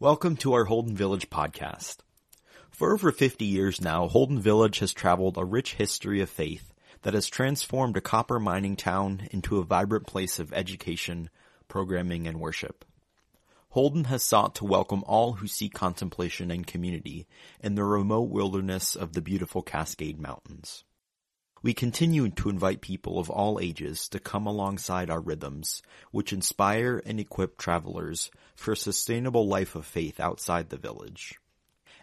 Welcome to our Holden Village podcast. For over 50 years now, Holden Village has traveled a rich history of faith that has transformed a copper mining town into a vibrant place of education, programming, and worship. Holden has sought to welcome all who seek contemplation and community in the remote wilderness of the beautiful Cascade Mountains. We continue to invite people of all ages to come alongside our rhythms, which inspire and equip travelers for a sustainable life of faith outside the village.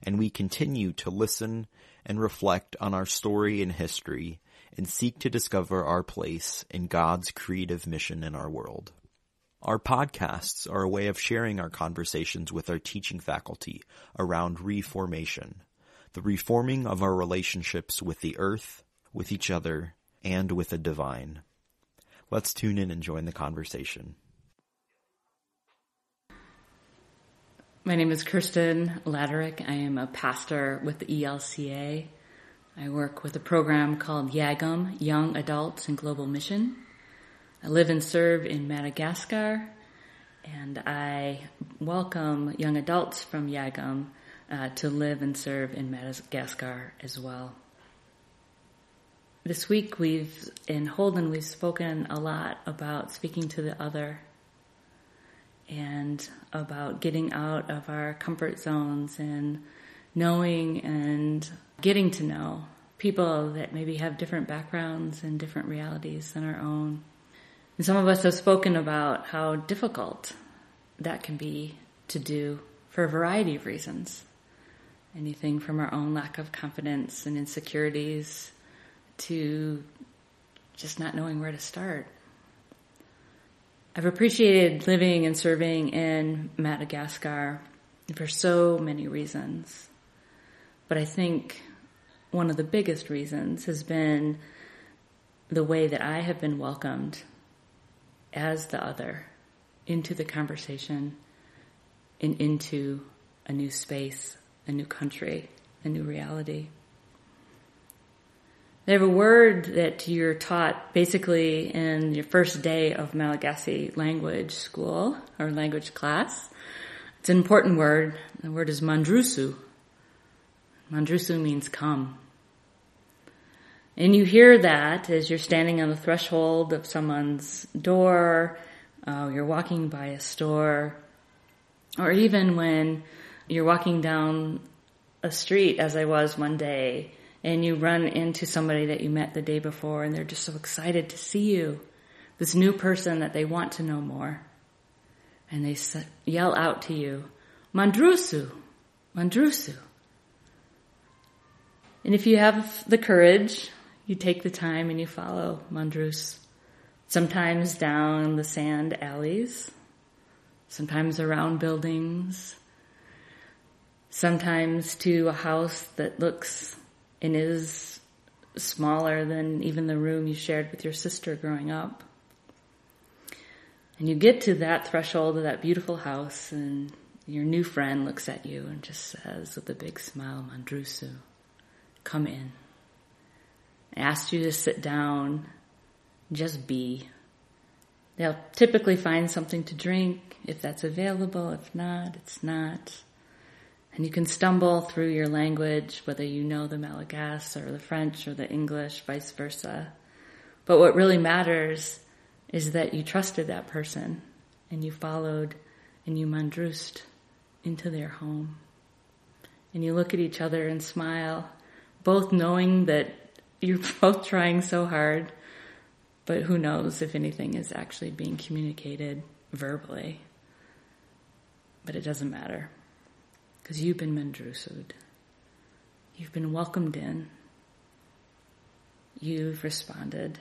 And we continue to listen and reflect on our story and history and seek to discover our place in God's creative mission in our world. Our podcasts are a way of sharing our conversations with our teaching faculty around reformation, the reforming of our relationships with the earth, with each other, and with the divine. Let's tune in and join the conversation. My name is Kirsten Laderach. I am a pastor with the ELCA. I work with a program called YAGM, Young Adults in Global Mission. I live and serve in Madagascar, and I welcome young adults from YAGM uh, to live and serve in Madagascar as well. This week we've, in Holden, we've spoken a lot about speaking to the other and about getting out of our comfort zones and knowing and getting to know people that maybe have different backgrounds and different realities than our own. And some of us have spoken about how difficult that can be to do for a variety of reasons. Anything from our own lack of confidence and insecurities to just not knowing where to start. I've appreciated living and serving in Madagascar for so many reasons. But I think one of the biggest reasons has been the way that I have been welcomed as the other into the conversation and into a new space, a new country, a new reality. They have a word that you're taught basically in your first day of Malagasy language school or language class. It's an important word. The word is mandroso. Mandroso means come. And you hear that as you're standing on the threshold of someone's door, uh, you're walking by a store, or even when you're walking down a street, as I was one day, and you run into somebody that you met the day before and they're just so excited to see you, this new person that they want to know more. And they yell out to you, Mandroso, Mandroso. And if you have the courage, you take the time and you follow Mandrus. Sometimes down the sand alleys, sometimes around buildings, sometimes to a house that looks and is smaller than even the room you shared with your sister growing up. And you get to that threshold of that beautiful house and your new friend looks at you and just says with a big smile, Mandroso, come in. I asked you to sit down, just be. They'll typically find something to drink if that's available. If not, it's not. And you can stumble through your language, whether you know the Malagasy or the French or the English, vice versa. But what really matters is that you trusted that person and you followed and you mandrused into their home. And you look at each other and smile, both knowing that you're both trying so hard, but who knows if anything is actually being communicated verbally. But it doesn't matter because you've been mandrusud. You've been welcomed in. You've responded.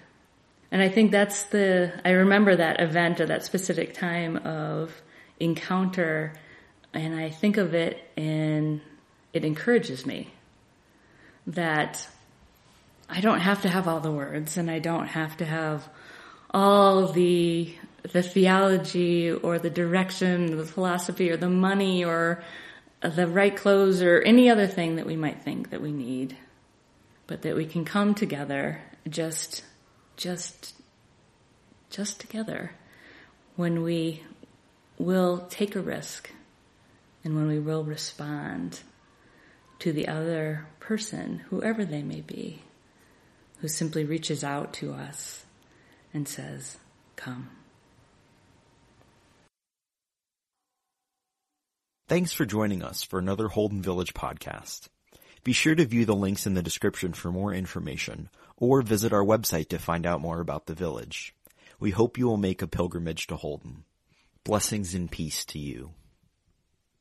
And I think that's the, I remember that event or that specific time of encounter and I think of it and it encourages me that I don't have to have all the words and I don't have to have all the the theology or the direction, the philosophy or the money or Uh, the right clothes or any other thing that we might think that we need, but that we can come together just, just, just together when we will take a risk and when we will respond to the other person, whoever they may be, who simply reaches out to us and says, Come. Thanks for joining us for another Holden Village podcast. Be sure to view the links in the description for more information or visit our website to find out more about the village. We hope you will make a pilgrimage to Holden. Blessings and peace to you.